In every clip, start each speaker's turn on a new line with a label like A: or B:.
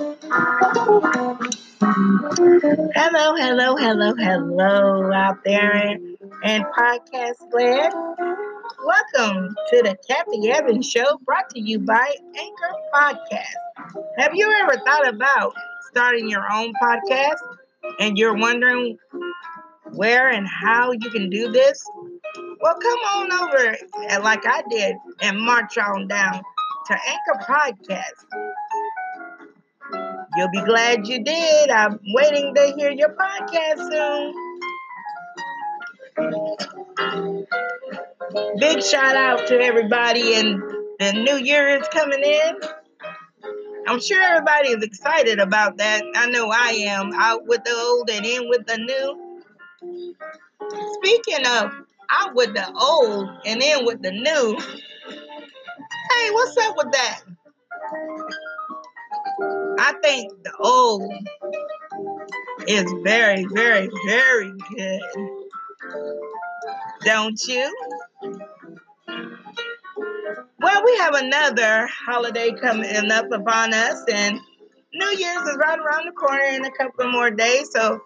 A: Hello, hello, hello, hello out there in, in podcast land. Welcome to the Kathy Evans Show brought to you by Anchor Podcast. Have you ever thought about starting your own podcast and you're wondering where and how you can do this? Well, come on over like I did and march on down to Anchor Podcast. You'll be glad you did. I'm waiting to hear your podcast soon. Big shout out to everybody, and the new year is coming in. I'm sure everybody is excited about that. I know I am. Out with the old and in with the new. Speaking of out with the old and in with the new, hey, what's up with that? I think the old is very, very, very good. Don't you? Well, we have another holiday coming up upon us, and New Year's is right around the corner in a couple more days. So,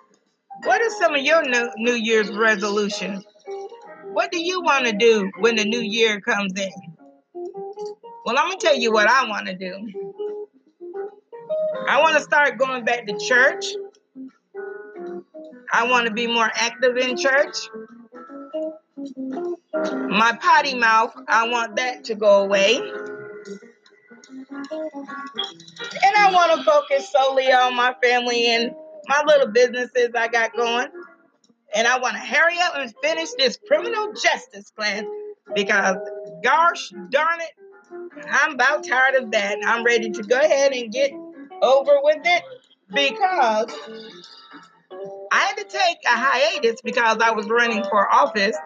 A: what are some of your New Year's resolutions? What do you want to do when the new year comes in? Well, I'm going to tell you what I want to do. I want to start going back to church. I want to be more active in church. My potty mouth, I want that to go away. And I want to focus solely on my family and my little businesses I got going. And I want to hurry up and finish this criminal justice plan because, gosh darn it, I'm about tired of that. I'm ready to go ahead and get over with it because I had to take a hiatus because I was running for office.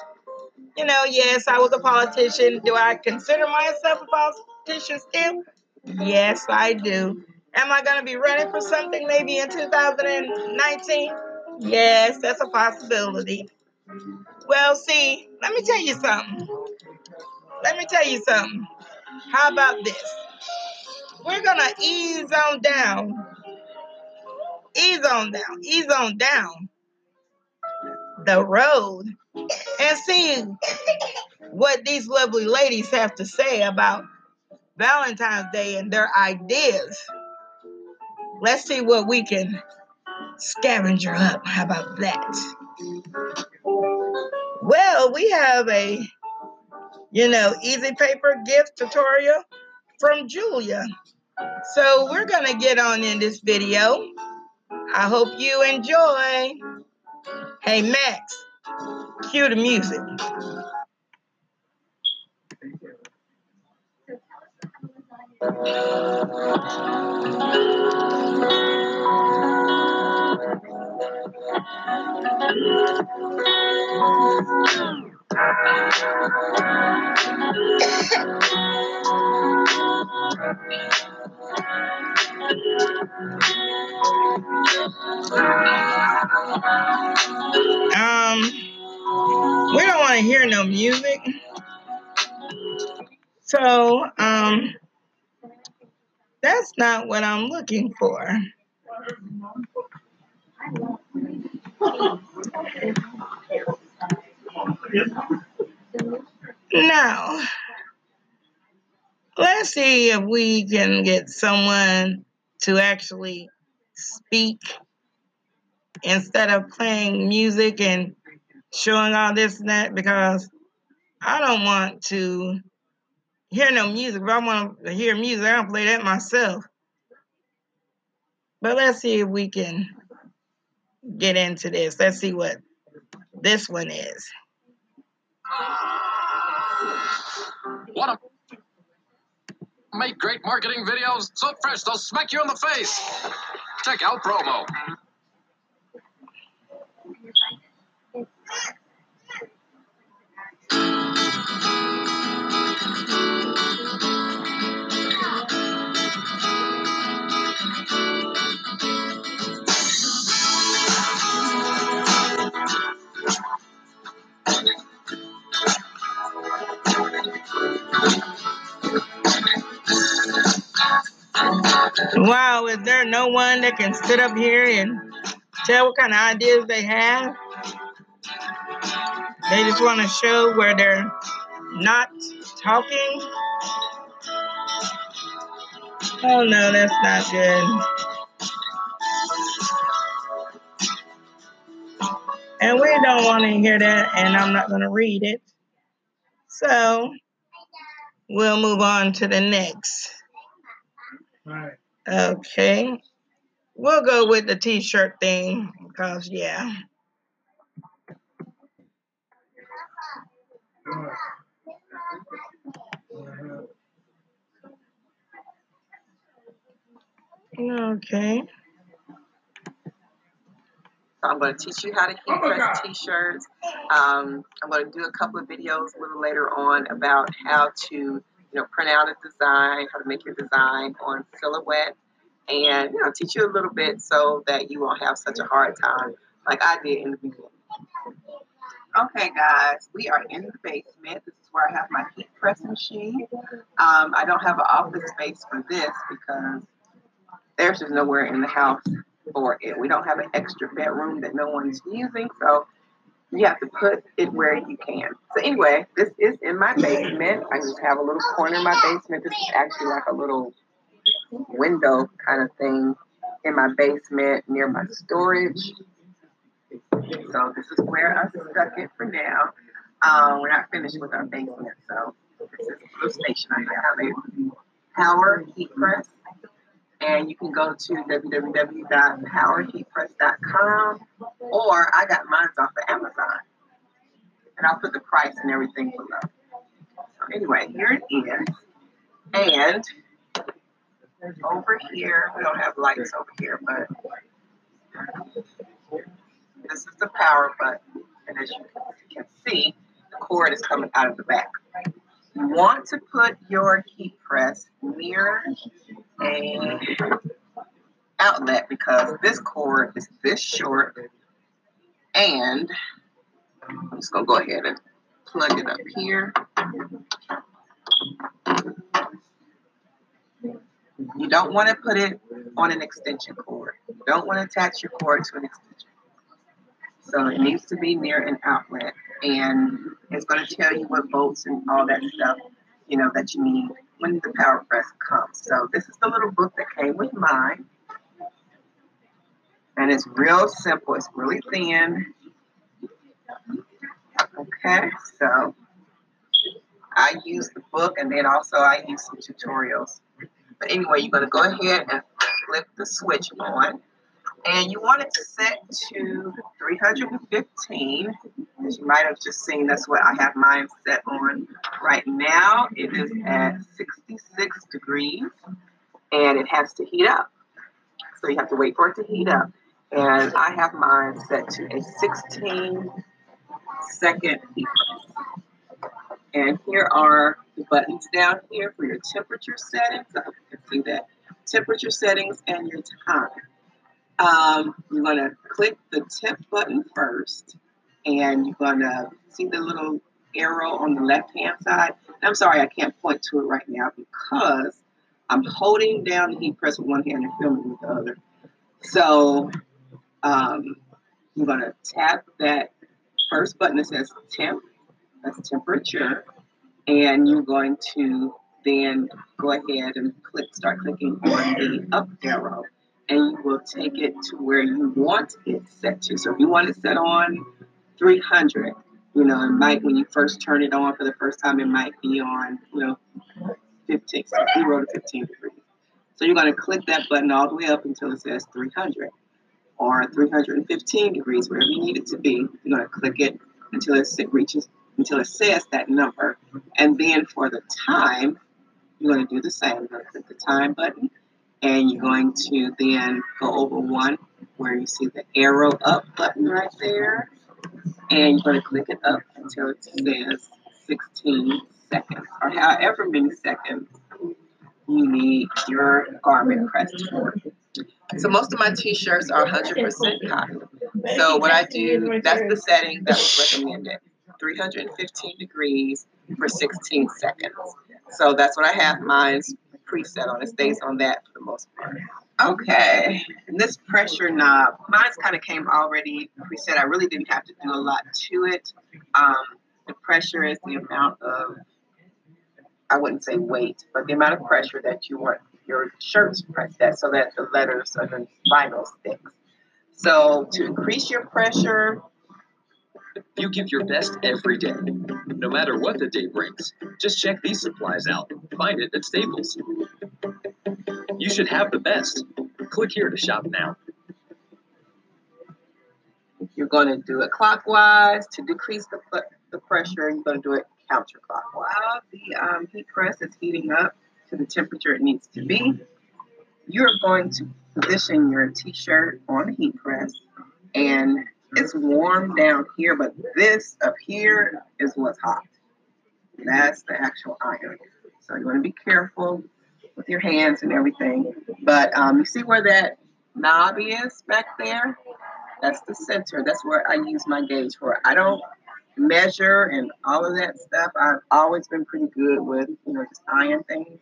A: You know, yes, I was a politician. Do I consider myself a politician still? Yes, I do. Am I going to be running for something maybe in 2019? Yes, that's a possibility. Well, see, let me tell you something. Let me tell you something. How about this? We're gonna ease on down. Ease on down. Ease on down the road and see what these lovely ladies have to say about Valentine's Day and their ideas. Let's see what we can scavenger up. How about that? Well, we have a, you know, easy paper gift tutorial from Julia. So we're going to get on in this video. I hope you enjoy. Hey, Max, cue the music. Um, we don't want to hear no music. So, um, that's not what I'm looking for. Now, let's see if we can get someone to actually speak instead of playing music and showing all this and that because I don't want to hear no music. If I want to hear music, I don't play that myself. But let's see if we can get into this. Let's see what this one is.
B: What a make great marketing videos so fresh they'll smack you in the face. Check out promo.
A: Wow, is there no one that can sit up here and tell what kind of ideas they have? They just want to show where they're not talking. Oh no, that's not good. And we don't want to hear that, and I'm not going to read it. So we'll move on to the next.
C: Right.
A: Okay. We'll go with the t shirt thing because, yeah. Okay.
D: So I'm going to teach you how to heat press t-shirts. Um, I'm going to do a couple of videos a little later on about how to, know, print out a design, how to make your design on Silhouette, and you know, teach you a little bit so that you won't have such a hard time like I did in the beginning. Okay, guys, we are in the basement. This is where I have my heat press machine. Um, I don't have an office space for this because there's just nowhere in the house for it. We don't have an extra bedroom that no one's using, so you have to put it where you can. So anyway, this is in my basement. I just have a little corner in my basement. This is actually like a little window kind of thing in my basement near my storage. So this is where I stuck it for now. Um, we're not finished with our basement, so this is little station I have a power heat press and you can go to www.powerheatpress.com or I got mine off of Amazon. And I'll put the price and everything below. So anyway, here it is. And over here, we don't have lights over here, but this is the power button. And as you can see, the cord is coming out of the back. You want to put your heat press near a outlet because this cord is this short and I'm just gonna go ahead and plug it up here. You don't want to put it on an extension cord. You don't want to attach your cord to an extension. So it needs to be near an outlet and it's going to tell you what bolts and all that stuff, you know, that you need when the power press comes. So this is the little book that came with mine. And it's real simple. It's really thin. Okay, so I use the book and then also I use some tutorials. But anyway, you're going to go ahead and flip the switch on. And you want it to set to 315. As you might have just seen, that's what I have mine set on right now. It is at 66 degrees and it has to heat up. So you have to wait for it to heat up. And I have mine set to a 16 second heat. And here are the buttons down here for your temperature settings. I hope you can see that. Temperature settings and your time. Um, you're going to click the temp button first, and you're going to see the little arrow on the left hand side. I'm sorry, I can't point to it right now because I'm holding down the heat press with one hand and filming with the other. So um, you're going to tap that first button that says temp, that's temperature, and you're going to then go ahead and click, start clicking on the up arrow and you will take it to where you want it set to. So if you want it set on 300, you know, it might, when you first turn it on for the first time, it might be on, you know, 15, so 0 to 15 degrees. So you're going to click that button all the way up until it says 300 or 315 degrees, wherever you need it to be. You're going to click it until it reaches, until it says that number. And then for the time, you're going to do the same. You're going to click the time button and you're going to then go over one where you see the arrow up button right there and you're going to click it up until it says 16 seconds or however many seconds you need your garment pressed for. So most of my t-shirts are 100% cotton. So what I do, that's the setting that was recommended. 315 degrees for 16 seconds. So that's what I have mine preset on. It stays on that for the most part. Okay, and this pressure knob, mine's kind of came already preset. I really didn't have to do a lot to it. Um, the pressure is the amount of, I wouldn't say weight, but the amount of pressure that you want your shirts pressed at so that the letters or the vinyl sticks. So to increase your pressure,
B: You give your best every day, no matter what the day brings. Just check these supplies out. Find it at Staples. You should have the best. Click here to shop now.
D: you're going to do it clockwise to decrease the, the pressure. You're going to do it counterclockwise. The um, heat press is heating up to the temperature it needs to be. You're going to position your t-shirt on the heat press and it's warm down here, but this up here is what's hot. That's the actual iron. So you want to be careful with your hands and everything. But um, you see where that knob is back there? That's the center. That's where I use my gauge for. I don't measure and all of that stuff. I've always been pretty good with, you know, just iron things.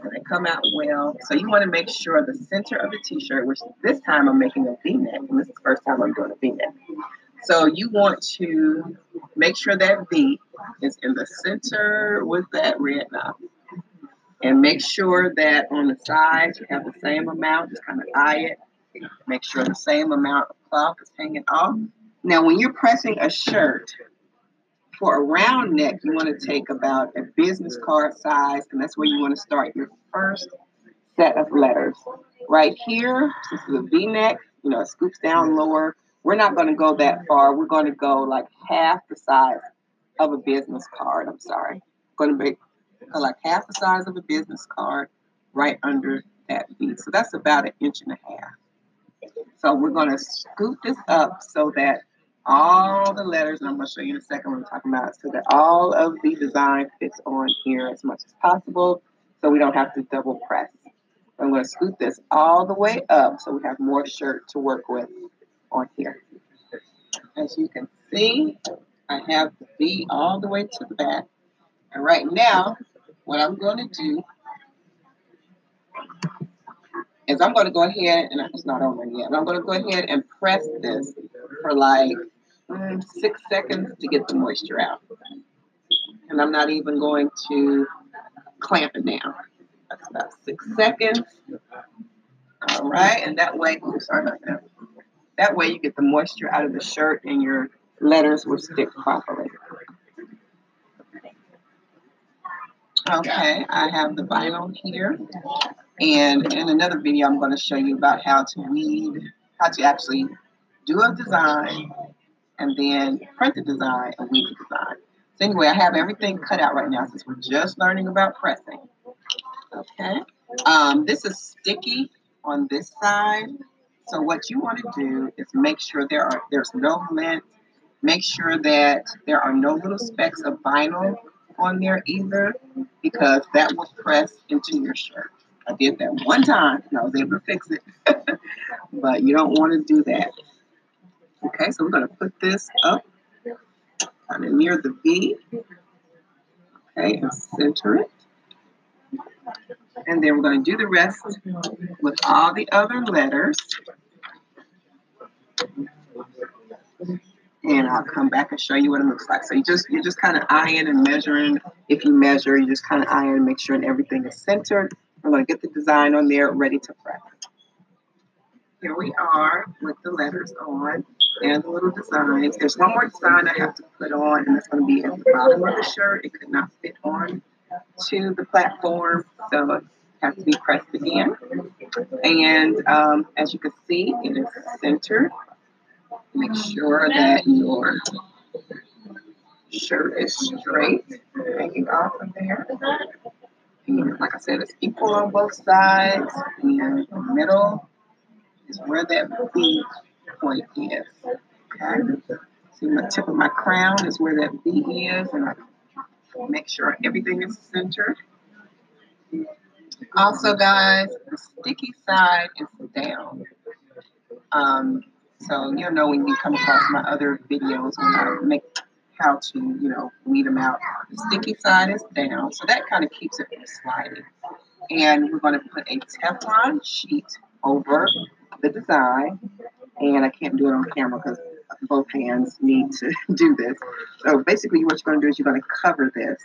D: And they come out well. So you want to make sure the center of the t-shirt, which this time I'm making a V-neck, and this is the first time I'm doing a V-neck. So you want to make sure that V is in the center with that red knob. And make sure that on the sides you have the same amount, just kind of eye it. Make sure the same amount of cloth is hanging off. Now, when you're pressing a shirt, for a round neck, you want to take about a business card size, and that's where you want to start your first set of letters. Right here, this is a V neck, you know, it scoops down lower. We're not going to go that far. We're going to go like half the size of a business card. I'm sorry. going to make like half the size of a business card right under that V. So that's about an inch and a half. So we're going to scoop this up so that all the letters, and I'm going to show you in a second what I'm talking about, so that all of the design fits on here as much as possible so we don't have to double press. I'm going to scoot this all the way up so we have more shirt to work with on here. As you can see, I have the V all the way to the back. And right now, what I'm going to do is I'm going to go ahead, and it's not over yet, but I'm going to go ahead and press this for like mm, six seconds to get the moisture out. And I'm not even going to clamp it down. That's about six seconds. All right, and that way, sorry about that. That way you get the moisture out of the shirt and your letters will stick properly. Okay, I have the vinyl here. And in another video, I'm going to show you about how to weed, how to actually do a design and then print the design and the design. So anyway, I have everything cut out right now since we're just learning about pressing. Okay. Um, this is sticky on this side. So what you want to do is make sure there are there's no lint. Make sure that there are no little specks of vinyl on there either, because that will press into your shirt. I did that one time and I was able to fix it. but you don't want to do that. Okay, so we're going to put this up kind of near the V. Okay, and center it. And then we're going to do the rest with all the other letters. And I'll come back and show you what it looks like. So you just you're just kind of eyeing and measuring. If you measure, you just kind of eyeing and make sure that everything is centered. I'm going to get the design on there ready to press. Here we are with the letters on and the little designs. There's one more design I have to put on, and it's going to be at the bottom of the shirt. It could not fit on to the platform, so it has to be pressed again. And um, as you can see, it is centered. Make sure that your shirt is straight, hanging off of there. And like I said, it's equal on both sides. And the middle is where that V point is. Okay. See my tip of my crown is where that V is, and I make sure everything is centered. Also, guys, the sticky side is down. Um, so you'll know when you come across my other videos when I make how to, you know, weed them out. The sticky side is down, so that kind of keeps it from sliding. And we're going to put a Teflon sheet over the design. And I can't do it on camera because both hands need to do this. So basically what you're going to do is you're going to cover this.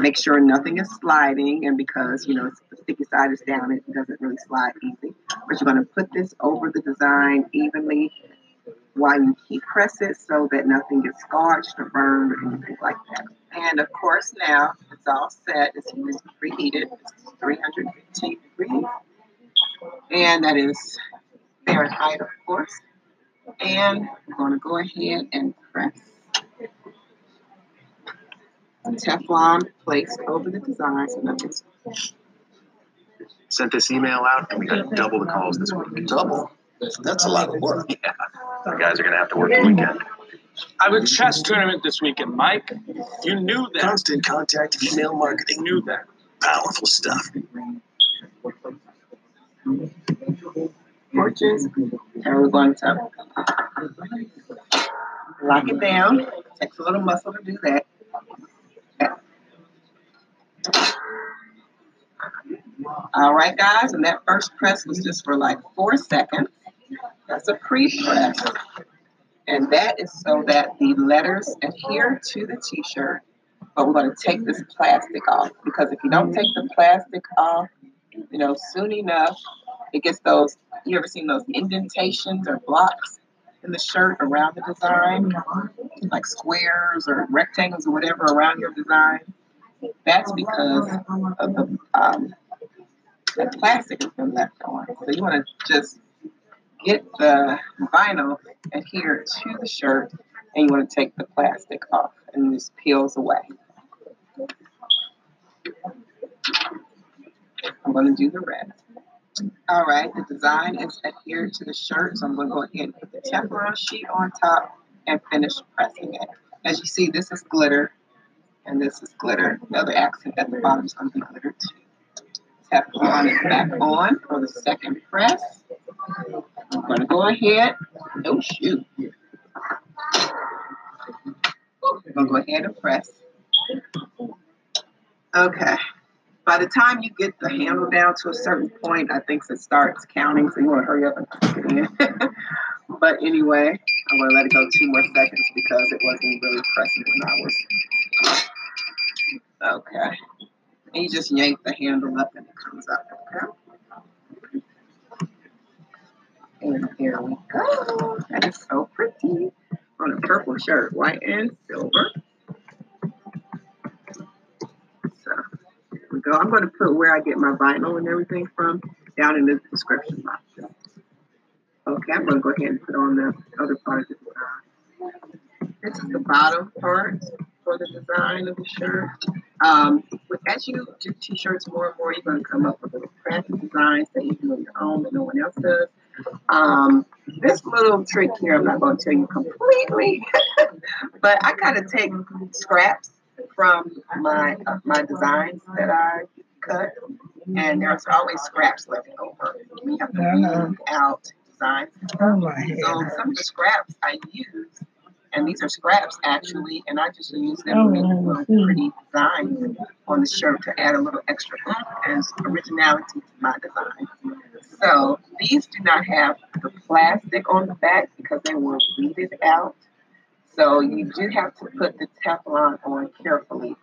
D: Make sure nothing is sliding. And because, you know, the sticky side is down, it doesn't really slide easy. But you're going to put this over the design evenly while you heat press it so that nothing gets scorched or burned or anything like that. And of course now it's all set. It's preheated. It's 315 degrees. And that is Fahrenheit, of course. And I'm going to go ahead and press Teflon placed over the design so nothing's
E: Sent this email out and we got double the calls this week.
F: Double. That's a lot of work.
E: Yeah. The guys are going to have to work the weekend.
C: I have a chess tournament this weekend, Mike. You knew that.
F: Constant contact, email marketing,
C: You knew that.
F: powerful stuff.
D: And we're going to lock it down. Takes a little muscle to do that. All right, guys, and that first press was just for like four seconds. That's a pre-press. And that is so that the letters adhere to the t-shirt. But we're going to take this plastic off because if you don't take the plastic off, you know, soon enough, it gets those, you ever seen those indentations or blocks in the shirt around the design? Like squares or rectangles or whatever around your design. That's because of the, um, the plastic has been left on. So you want to just get the vinyl adhered to the shirt and you want to take the plastic off and just peels away. I'm going to do the red. All right, the design is adhered to the shirt, so I'm going to go ahead and put the Teflon sheet on top and finish pressing it. As you see, this is glitter and this is glitter. The other accent at the bottom is going to be glitter too. Teflon is back on for the second press. I'm going to go ahead. Oh, shoot. I'm going to go ahead and press. Okay. By the time you get the handle down to a certain point, I think it starts counting, so you want to hurry up and it in. but anyway, I'm going to let it go two more seconds because it wasn't really pressing when I was. Uh, okay. And you just yank the handle up and it comes up. Okay. And there we go. That is so pretty. On a purple shirt, white and silver. I'm going to put where I get my vinyl and everything from down in the description box. Okay, I'm going to go ahead and put on the other part of the design. This is the bottom part for the design of the shirt. Um, as you do t-shirts more and more, you're going to come up with little crafty designs that you do on your own that no one else does. Um, this little trick here, I'm not going to tell you completely, but I kind of take scraps from my uh, my designs that I cut, and there's always scraps left over. We have to weed out designs.
A: Oh
D: So some of the scraps I use, and these are scraps actually, and I just use them
A: Oh,
D: to make
A: I
D: little pretty designs on the shirt to add a little extra oomph and originality to my design. So these do not have the plastic on the back because they were weeded out. So you do have to put the Teflon on carefully.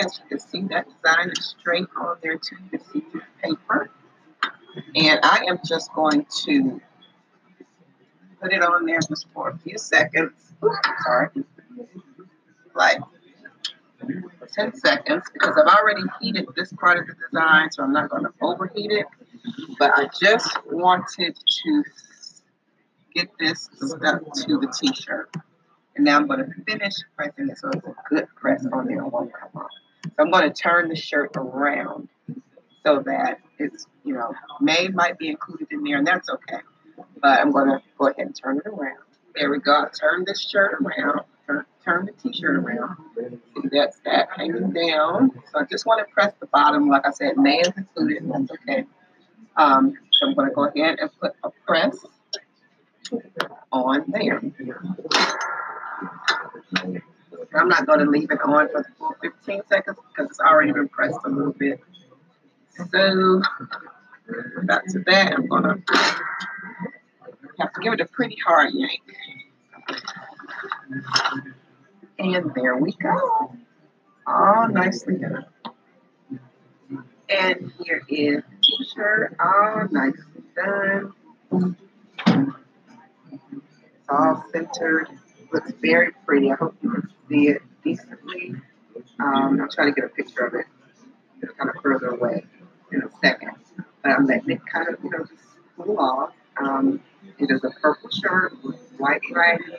D: As you can see, that design is straight on there too. You can see through the paper. And I am just going to put it on there just for a few seconds. Oops, sorry. Like 10 seconds because I've already heated this part of the design, so I'm not going to overheat it. But I just wanted to get this stuck to the t-shirt. And now I'm going to finish pressing it so it's a good press on there and won't come off. So I'm going to turn the shirt around so that it's, you know, May might be included in there, and that's okay. But I'm going to go ahead and turn it around. There we go. Turn this shirt around. Turn, turn the t-shirt around. See, that's that hanging down. So I just want to press the bottom. Like I said, May is included, and that's okay. Um, so I'm going to go ahead and put a press on there. I'm not going to leave it on for the full 15 seconds because it's already been pressed a little bit. So back to that, I'm gonna have to give it a pretty hard yank. And there we go. All nicely done. And here is the t-shirt, all nicely done. It's all centered. Looks very pretty. I hope you can see it decently. Um, I'll try to get a picture of it. It's kind of further away in a second. But I'm letting it kind of, you know, just cool off. Um, it is a purple shirt with white writing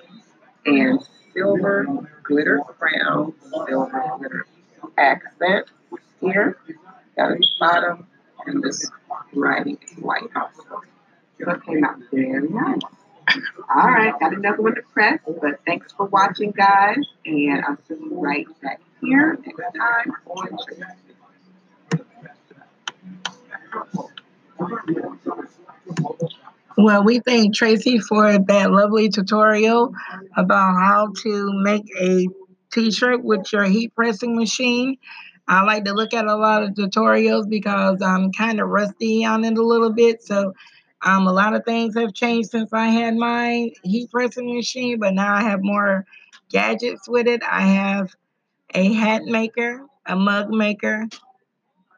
D: and silver glitter crown, silver glitter accent here. Got the bottom, and this writing is white also. So it came out very nice. All right, got another one to press, but thanks for watching, guys, and I'll see you right back here next time on.
A: Well, we thank Tracy for that lovely tutorial about how to make a t-shirt with your heat pressing machine. I like to look at a lot of tutorials because I'm kind of rusty on it a little bit. So um, a lot of things have changed since I had my heat pressing machine, but now I have more gadgets with it. I have a hat maker, a mug maker,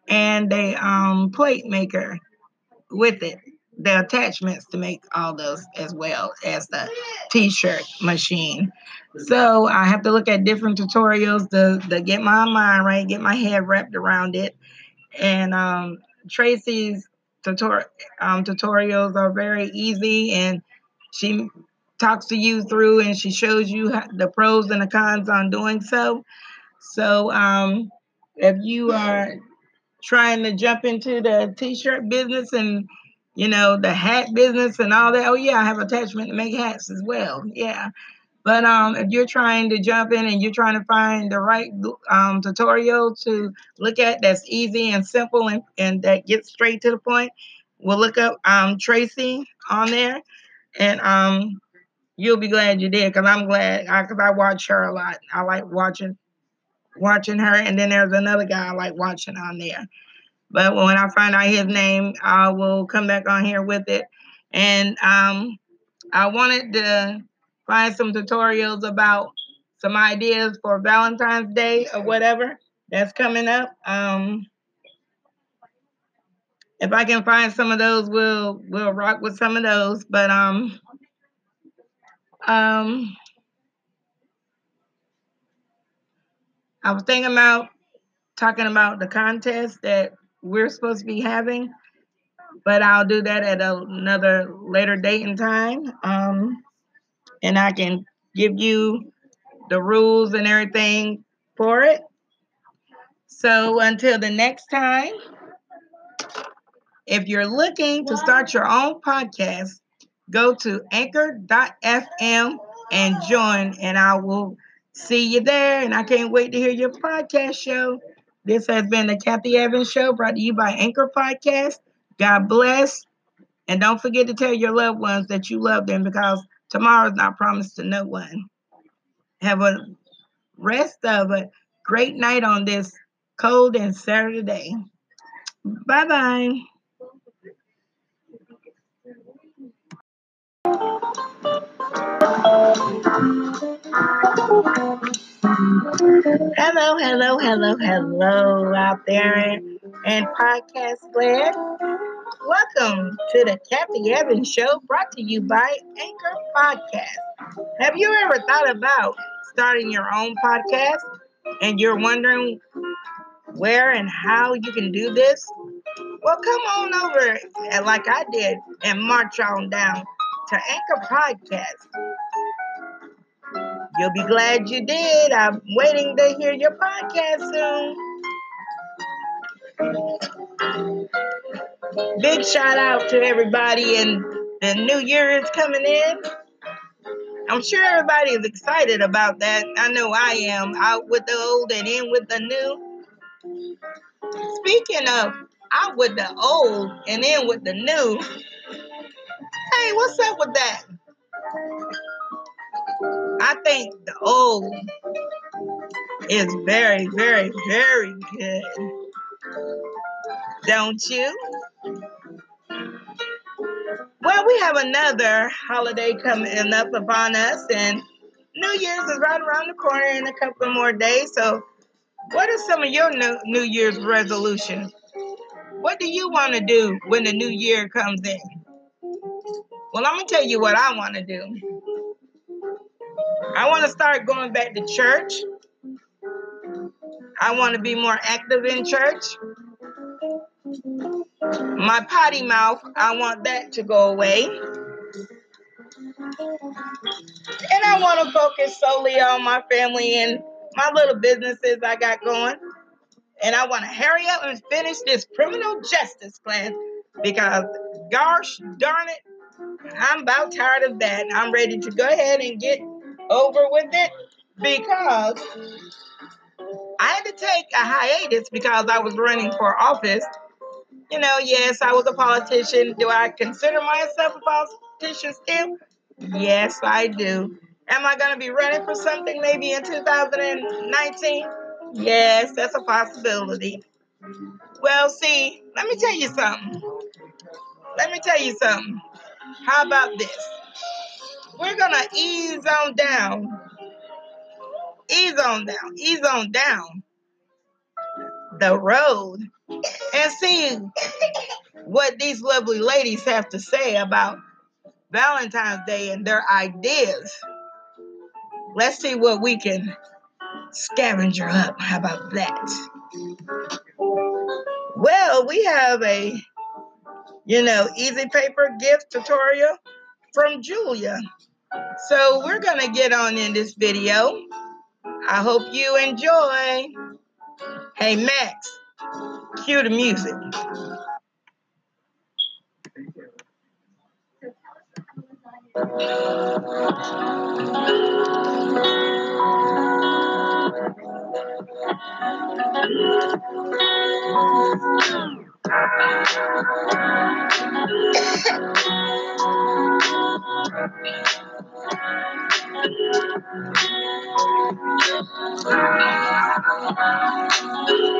A: and a um, plate maker with it. The attachments to make all those as well as the t-shirt machine. So I have to look at different tutorials to, to get my mind right, get my head wrapped around it. And um, Tracy's tutor- um, tutorials are very easy and she talks to you through and she shows you the pros and the cons on doing so. So um, if you are trying to jump into the t-shirt business and you know the hat business and all that, oh yeah, I have attachment to make hats as well. Yeah. But um, if you're trying to jump in and you're trying to find the right um, tutorial to look at that's easy and simple and, and that gets straight to the point, we'll look up um, Tracy on there and um, you'll be glad you did because I'm glad because I, I watch her a lot. I like watching watching her and then there's another guy I like watching on there. But when I find out his name, I will come back on here with it. And um, I wanted to find some tutorials about some ideas for Valentine's Day or whatever that's coming up. Um, if I can find some of those, we'll we'll rock with some of those. But um, um, I was thinking about talking about the contest that we're supposed to be having, but I'll do that at another later date and time. Um, and I can give you the rules and everything for it. So until the next time, if you're looking to start your own podcast, go to anchor.fm and join, and I will see you there. And I can't wait to hear your podcast show. This has been the Kathy Evans Show brought to you by Anchor Podcast. God bless. And don't forget to tell your loved ones that you love them because tomorrow's not promised to no one. Have a rest of a great night on this cold and Saturday. Bye bye. Hello, hello, hello, hello out there and, and podcast land. Welcome to the Kathy Evans Show brought to you by Anchor Podcast. Have you ever thought about starting your own podcast and you're wondering where and how you can do this? Well, come on over and like I did and march on down to Anchor Podcast. You'll be glad you did. I'm waiting to hear your podcast soon. Big shout out to everybody, and the new year is coming in. I'm sure everybody is excited about that. I know I am. Out with the old and in with the new. Speaking of out with the old and in with the new, hey, what's up with that? I think the old is very, very, very good. Don't you? Well, we have another holiday coming up upon us, and New Year's is right around the corner in a couple more days. So, what are some of your new, Year's resolutions? What do you want to do when the new year comes in? Well, I'm going to tell you what I want to do. I want to start going back to church. I want to be more active in church. My potty mouth, I want that to go away. And I want to focus solely on my family and my little businesses I got going. And I want to hurry up and finish this criminal justice class because, gosh darn it, I'm about tired of that. I'm ready to go ahead and get over with it because I had to take a hiatus because I was running for office. You know, yes, I was a politician. Do I consider myself a politician still? Yes, I do. Am I going to be running for something maybe in 2019? Yes, that's a possibility. Well, see, let me tell you something. Let me tell you something. How about this? We're going to ease on down. Ease on down. Ease on down the road and see what these lovely ladies have to say about Valentine's Day and their ideas. Let's see what we can scavenger up. How about that? Well, we have a, you know, easy paper gift tutorial from Julia. So we're going to get on in this video. I hope you enjoy. Hey, Max, cue the music.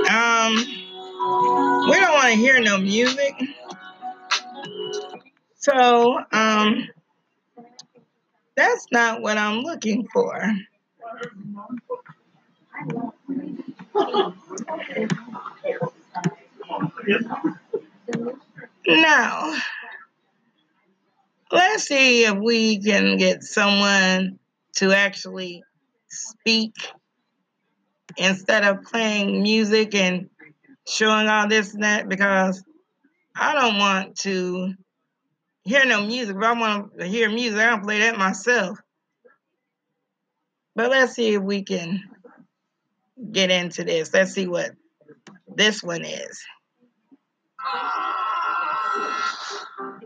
A: Um, we don't want to hear no music. So, um, that's not what I'm looking for. Now, let's see if we can get someone to actually speak instead of playing music and showing all this and that because I don't want to hear no music. If I want to hear music, I don't play that myself. But let's see if we can get into this. Let's see what this one is.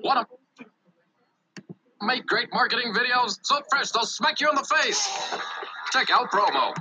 G: Want to make great marketing videos? So fresh, they'll smack you in the face. Check out promo.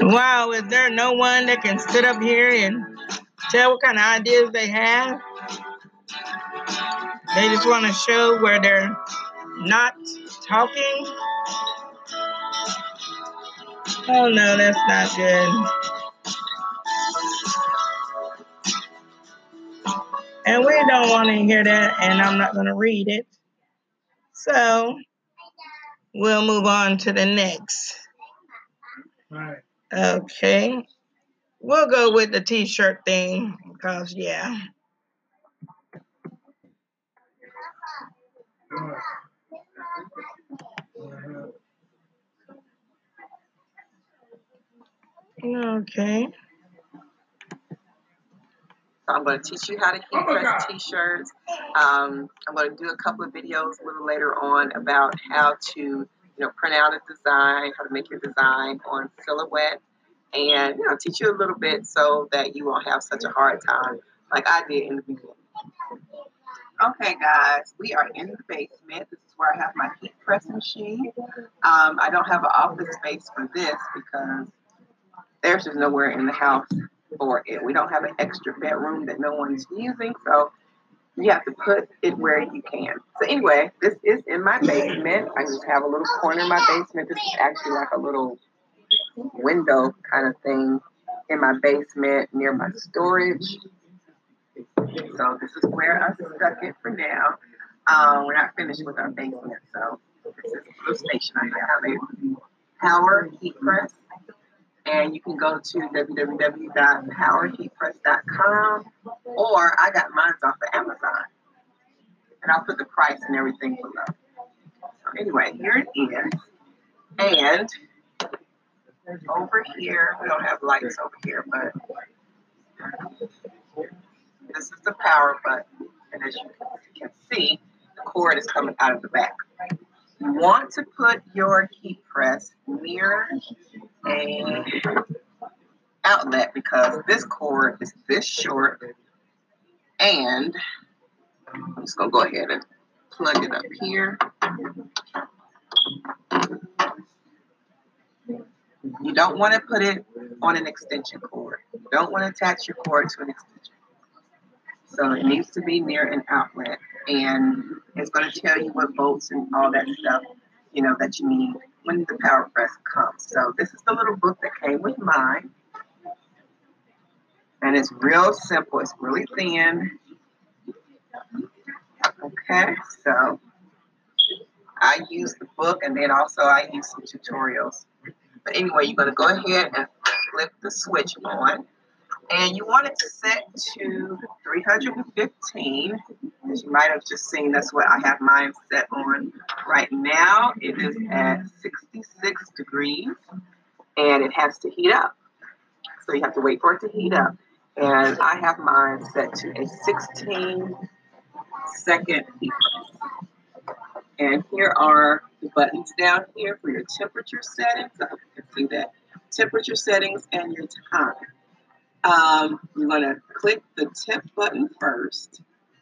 A: Wow, is there no one that can sit up here and tell what kind of ideas they have? They just want to show where they're not talking. Oh no, that's not good. And we don't want to hear that, and I'm not going to read it. So we'll move on to the next. Okay. We'll go with the t shirt thing because, yeah. Okay.
D: So I'm going to teach you how to heat press t-shirts. Um, I'm going to do a couple of videos a little later on about how to, you know, print out a design, how to make your design on Silhouette, and you know, teach you a little bit so that you won't have such a hard time like I did in the beginning. Okay, guys, we are in the basement. This is where I have my heat press machine. Um, I don't have an office space for this because there's just nowhere in the house for it. We don't have an extra bedroom that no one's using, so you have to put it where you can. So anyway, this is in my basement. I just have a little corner in my basement. This is actually like a little window kind of thing in my basement near my storage. So this is where I stuck it for now. Um, we're not finished with our basement, so this is the station. I have a power heat press, and you can go to www.powerheatpress.com, or I got mine off of Amazon, and I'll put the price and everything below. So anyway, here it is, and over here we don't have lights over here, but this is the power button, and as you can see, the cord is coming out of the back. You want to put your heat press near a outlet because this cord is this short, and I'm just gonna go ahead and plug it up here. You don't want to put it on an extension cord. You don't want to attach your cord to an extension. So it needs to be near an outlet, and it's going to tell you what bolts and all that stuff, you know, that you need when the power press comes. So this is the little book that came with mine, and it's real simple. It's really thin. Okay, so I use the book, and then also I use some tutorials. But anyway, you're going to go ahead and flip the switch on. And you want it to set to 315. As you might have just seen, that's what I have mine set on right now. It is at 66 degrees and it has to heat up. So you have to wait for it to heat up. And I have mine set to a 16 second heat. And here are the buttons down here for your temperature settings. I hope you can see that. Temperature settings and your time. Um, you're going to click the temp button first,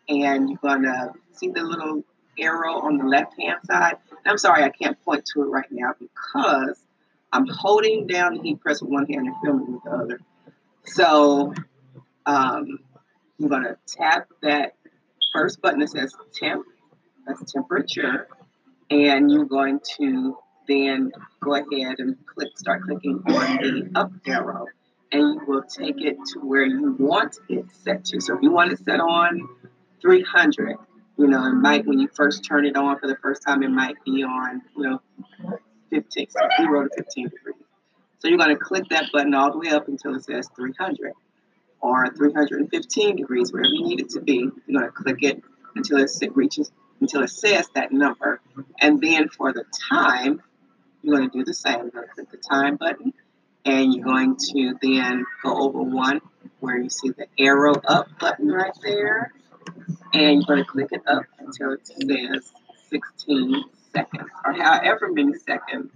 D: and you're going to see the little arrow on the left hand side. I'm sorry, I can't point to it right now because I'm holding down the heat press with one hand and filming with the other. So um, you're going to tap that first button that says temp, that's temperature, and you're going to then go ahead and click, start clicking on the up arrow and you will take it to where you want it set to. So if you want it set on 300, you know, it might, when you first turn it on for the first time, it might be on, you know, 15, so 0 to 15 degrees. So you're going to click that button all the way up until it says 300 or 315 degrees, wherever you need it to be. You're going to click it until it reaches, until it says that number. And then for the time, you're going to do the same. You're going to click the time button and you're going to then go over one where you see the arrow up button right there and you're going to click it up until it says 16 seconds or however many seconds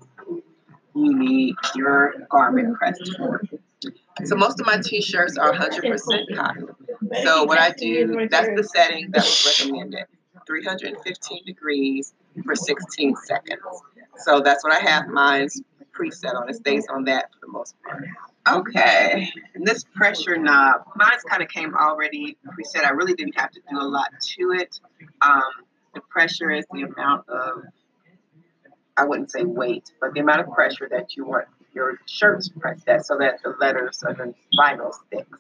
D: you need your garment pressed for. So most of my t-shirts are 100% cotton. So what I do, that's the setting that was recommended. 315 degrees for 16 seconds. So that's what I have mine preset on. It stays on that for the most part. Okay, and this pressure knob, mine's kind of came already preset. I really didn't have to do a lot to it. Um, the pressure is the amount of, I wouldn't say weight, but the amount of pressure that you want your shirts pressed at so that the letters or the vinyl sticks.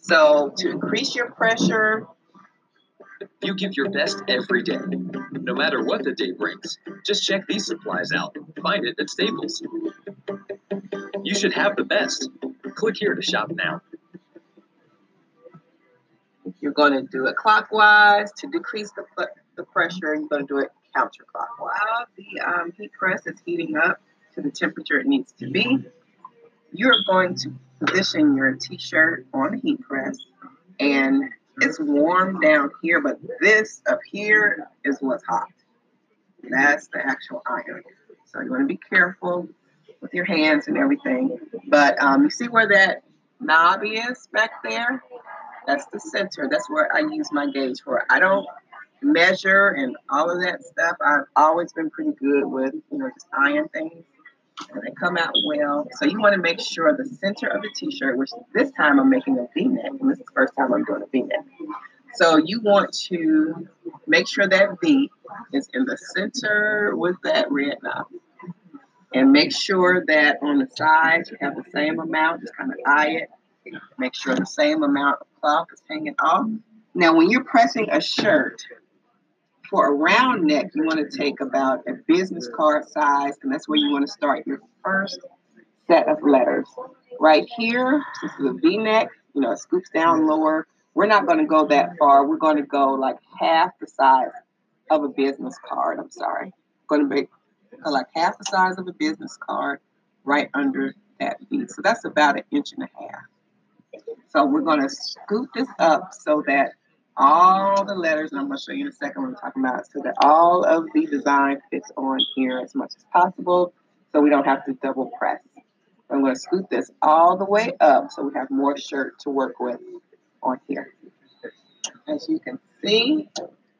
D: So to increase your pressure,
B: You give your best every day. No matter what the day brings, just check these supplies out. Find it at Staples. You should have the best. Click here to shop now.
D: you're going to do it clockwise to decrease the, the pressure. You're going to do it counterclockwise. While the um, heat press is heating up to the temperature it needs to be, you're going to position your t-shirt on the heat press and it's warm down here, but this up here is what's hot. That's the actual iron. So you want to be careful with your hands and everything. But um, you see where that knob is back there? That's the center. That's where I use my gauge for. I don't measure and all of that stuff. I've always been pretty good with, you know, just eyeing things. And they come out well. So you want to make sure the center of the t-shirt, which this time I'm making a V-neck, and this is the first time I'm doing a V-neck. So you want to make sure that V is in the center with that red knob. And make sure that on the sides you have the same amount, just kind of eye it. Make sure the same amount of cloth is hanging off. Now, when you're pressing a shirt, for a round neck, you want to take about a business card size, and that's where you want to start your first set of letters. Right here, this is a V neck, you know, it scoops down lower. We're not going to go that far. We're going to go like half the size of a business card. I'm sorry. going to make like half the size of a business card right under that V. So that's about an inch and a half. So we're going to scoop this up so that all the letters, and I'm going to show you in a second what I'm talking about, so that all of the design fits on here as much as possible so we don't have to double press. I'm going to scoot this all the way up so we have more shirt to work with on here. As you can see,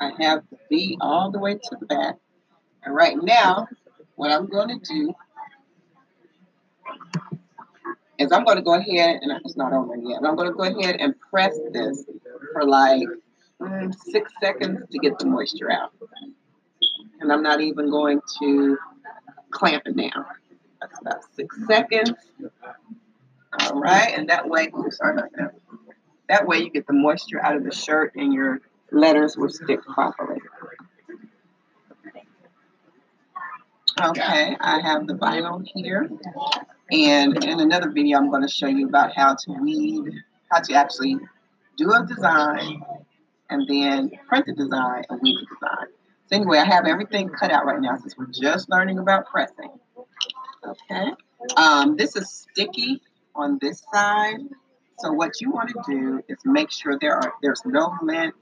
D: I have the V all the way to the back. And right now, what I'm going to do is I'm going to go ahead, and it's not over yet, I'm going to go ahead and press this for like mm, six seconds to get the moisture out. And I'm not even going to clamp it down. That's about six seconds. All right, and that way, sorry about that. That way you get the moisture out of the shirt and your letters will stick properly. Okay, I have the vinyl here. And in another video, I'm going to show you about how to weed, how to actually do a design and then print the design and weed the design. So anyway, I have everything cut out right now since we're just learning about pressing. Okay. Um, this is sticky on this side. So what you want to do is make sure there are there's no lint.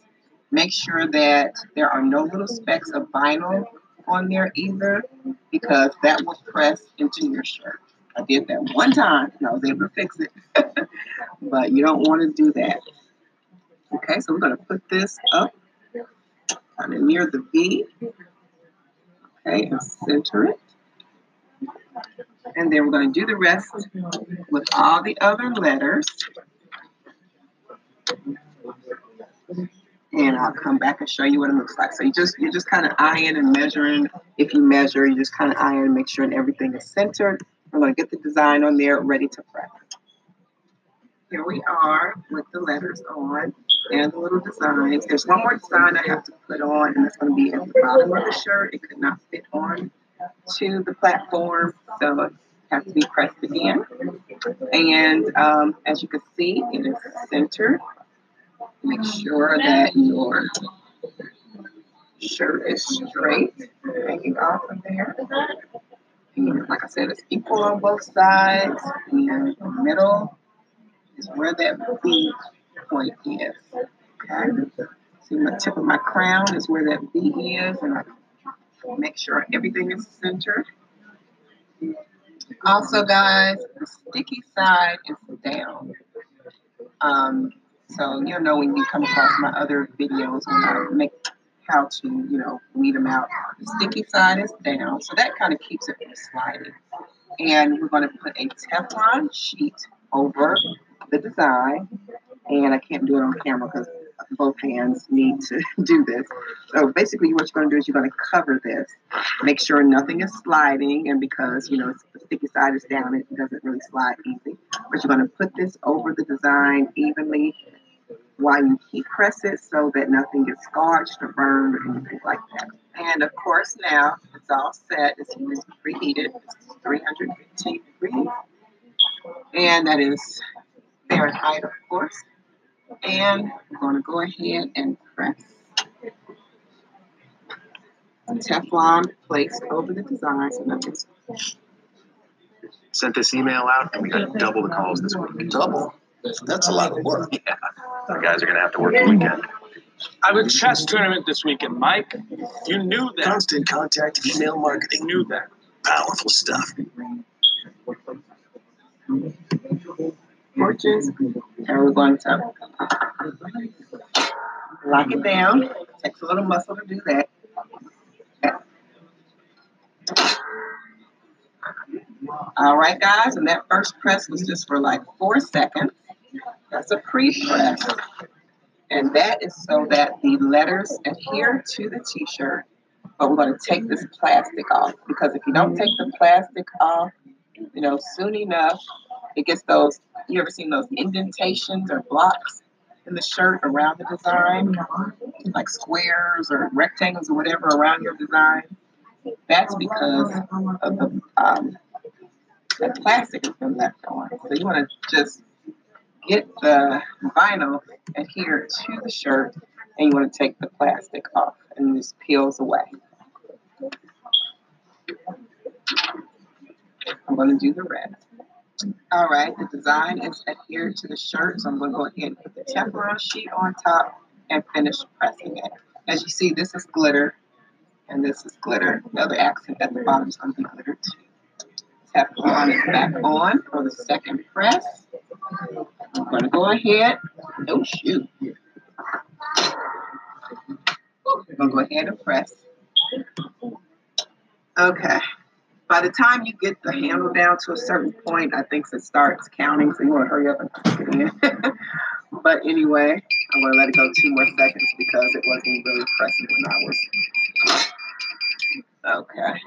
D: Make sure that there are no little specks of vinyl on there either, because that will press into your shirt. I did that one time and I was able to fix it. but you don't want to do that. Okay, so we're going to put this up kind of near the V. Okay, and center it. And then we're going to do the rest with all the other letters. And I'll come back and show you what it looks like. So you just you're just kind of eyeing and measuring. If you measure, you just kind of eyeing and make sure and everything is centered. I'm going to get the design on there ready to press. Here we are with the letters on and the little designs. There's one more design I have to put on, and that's going to be at the bottom of the shirt. It could not fit on to the platform, so it has to be pressed again. And um, as you can see, it is centered. Make sure that your shirt is straight, hanging off of there. And like I said, it's equal on both sides. And the middle is where that V point is. Okay. See my tip of my crown is where that V is, and I make sure everything is centered. Also, guys, the sticky side is down. Um, so you'll know when you come across my other videos when I make how to, you know, weed them out. The sticky side is down, so that kind of keeps it from sliding. And we're going to put a Teflon sheet over the design, and I can't do it on camera because both hands need to do this. So basically what you're going to do is you're going to cover this, make sure nothing is sliding, and because, you know, the sticky side is down, it doesn't really slide easy. But you're going to put this over the design evenly while you heat press it so that nothing gets scorched or burned or anything like that. And of course now it's all set. It's preheated. It's 315 degrees. And that is Fahrenheit, of course. And I'm going to go ahead and press Teflon placed over the design so nothing's
E: Sent this email out and we got double the calls this week.
F: Double? That's a lot of work.
E: Yeah. The guys are going to have to work the weekend.
C: I have a chess tournament this weekend, Mike. You knew that.
F: Constant contact, email marketing,
C: You knew that.
F: powerful stuff.
D: we're going to lock it down Takes a little muscle to do that. All right, guys, and that first press was just for like four seconds. That's a pre-press. And that is so that the letters adhere to the t-shirt. But we're going to take this plastic off because if you don't take the plastic off, you know, soon enough, it gets those, you ever seen those indentations or blocks in the shirt around the design? Like squares or rectangles or whatever around your design. That's because of the, um, the plastic has been left on. So you want to just get the vinyl adhered to the shirt and you want to take the plastic off and just peels away. I'm going to do the rest. All right, the design is adhered to the shirt, so I'm going to go ahead and put the Teflon sheet on top and finish pressing it. As you see, this is glitter and this is glitter. The other accent at the bottom is going to be glitter too. Teflon is back on for the second press. I'm going to go ahead. Oh, shoot. I'm going to go ahead and press. Okay. By the time you get the handle down to a certain point, I think it starts counting, so you want to hurry up and it in. but anyway, I'm going to let it go two more seconds because it wasn't really pressing when I was. Uh, okay.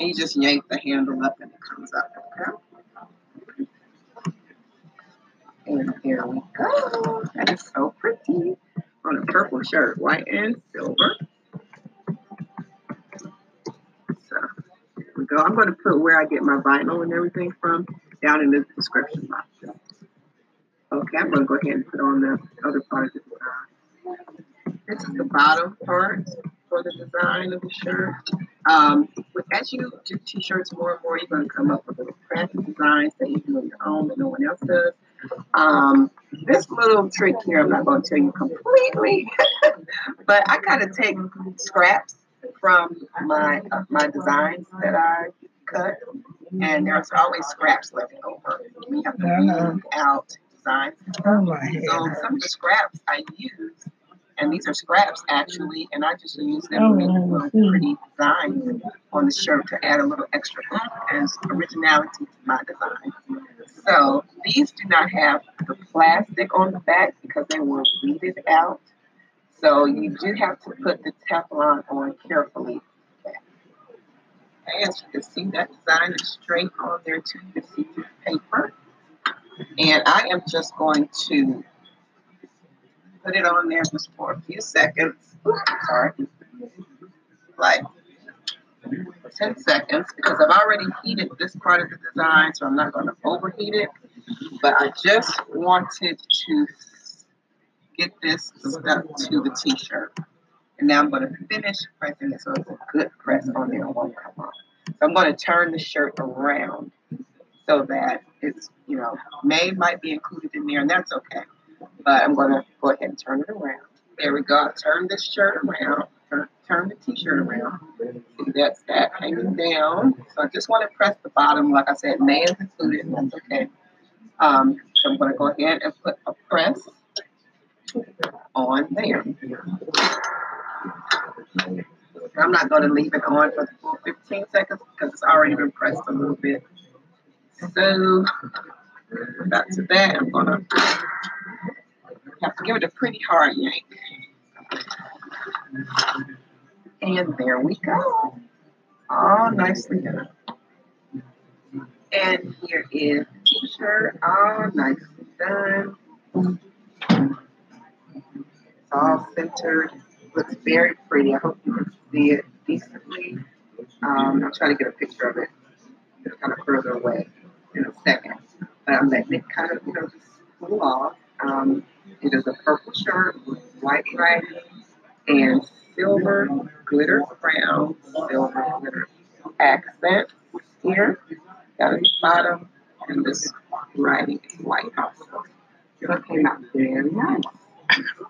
D: And you just yank the handle up and it comes up. Okay. And there we go. That is so pretty. On a purple shirt, white and silver. Go. I'm going to put where I get my vinyl and everything from down in the description box. Okay, I'm going to go ahead and put on the other part of the design. This is the bottom part for the design of the shirt. Um, as you do t-shirts more and more, you're going to come up with little crafty designs that you do on your own that no one else does. Um, this little trick here, I'm not going to tell you completely, but I kind of take scraps from my uh, my designs that I cut, and there's always scraps left over. We have to
A: Uh-huh.
D: out designs.
A: Oh my
D: So
A: head.
D: some of the scraps I use, and these are scraps actually, and I just use them
A: Oh,
D: to make
A: I
D: little pretty designs on the shirt to add a little extra oomph and originality to my design. So these do not have the plastic on the back because they were weeded out. So you do have to put the Teflon on carefully. As you can see, that design is straight on there too. You can see the paper. And I am just going to put it on there just for a few seconds. Oops, sorry. Like 10 seconds because I've already heated this part of the design, so I'm not going to overheat it. But I just wanted to get this stuck to the t-shirt. And now I'm going to finish pressing it so it's a good press on there. It won't come off. So I'm going to turn the shirt around so that it's, you know, May might be included in there, and that's okay. But I'm going to go ahead and turn it around. There we go. Turn this shirt around, turn, turn the t-shirt around. See, that's that hanging down. So I just want to press the bottom. Like I said, May is included, and that's okay. Um, so I'm going to go ahead and put a press on there. I'm not going to leave it on for the full 15 seconds because it's already been pressed a little bit. So back to that, I'm going to have to give it a pretty hard yank. And there we go. All nicely done. And here is the t-shirt, all nicely done. All centered. Looks very pretty. I hope you can see it decently. Um, I'll try to get a picture of it. It's kind of further away in a second. But I'm letting it kind of, you know, just cool off. Um, it is a purple shirt with white writing and silver glitter crown, silver glitter accent here down at the bottom, and this writing is white also. So it came out very nice.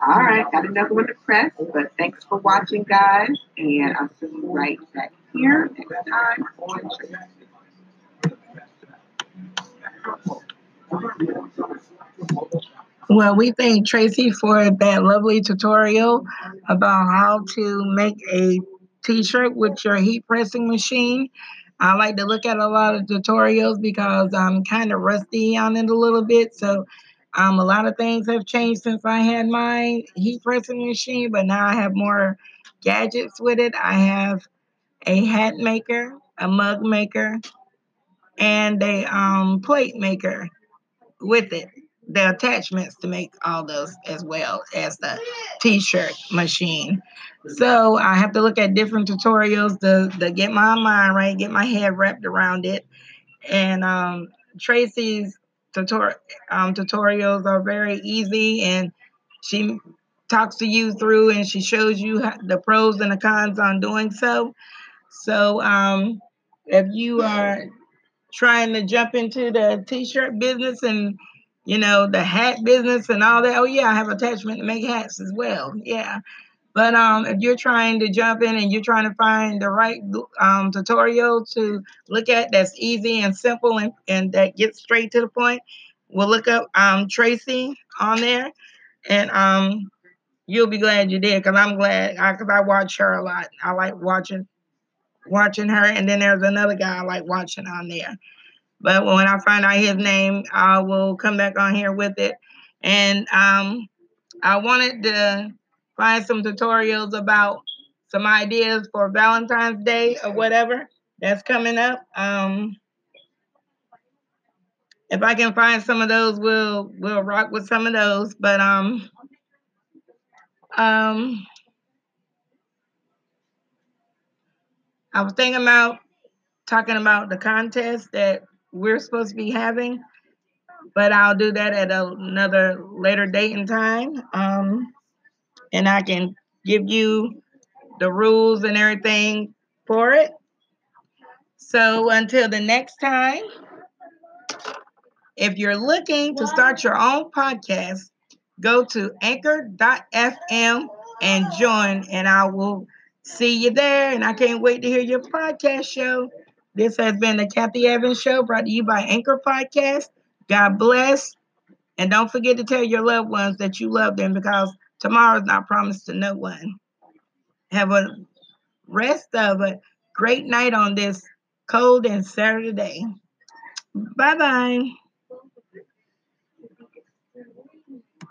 D: All right, got another one to press, but thanks for watching, guys, and I'll see you right back here next time on.
A: Well, we thank Tracy for that lovely tutorial about how to make a t-shirt with your heat pressing machine. I like to look at a lot of tutorials because I'm kind of rusty on it a little bit. So um, a lot of things have changed since I had my heat pressing machine, but now I have more gadgets with it. I have a hat maker, a mug maker, and a um, plate maker with it. The attachments to make all those as well as the t-shirt machine. So I have to look at different tutorials to, to get my mind right, get my head wrapped around it. And um, Tracy's tutor- um, tutorials are very easy and she talks to you through and she shows you the pros and the cons on doing so. So um, if you are trying to jump into the t-shirt business and you know the hat business and all that, oh yeah, I have attachment to make hats as well. Yeah. But um, if you're trying to jump in and you're trying to find the right um, tutorial to look at that's easy and simple and, and that gets straight to the point, we'll look up um, Tracy on there and um, you'll be glad you did because I'm glad because I, I watch her a lot. I like watching watching her, and then there's another guy I like watching on there. But when I find out his name, I will come back on here with it. And um, I wanted to find some tutorials about some ideas for Valentine's Day or whatever that's coming up. Um, if I can find some of those, we'll we'll rock with some of those. But um, um, I was thinking about talking about the contest that we're supposed to be having, but I'll do that at another later date and time. Um, and I can give you the rules and everything for it. So until the next time, if you're looking to start your own podcast, go to anchor.fm and join, and I will see you there. And I can't wait to hear your podcast show. This has been the Kathy Evans Show brought to you by Anchor Podcast. God bless. And don't forget to tell your loved ones that you love them because tomorrow's not promised to no one. Have a rest of a great night on this cold and Saturday. Bye bye.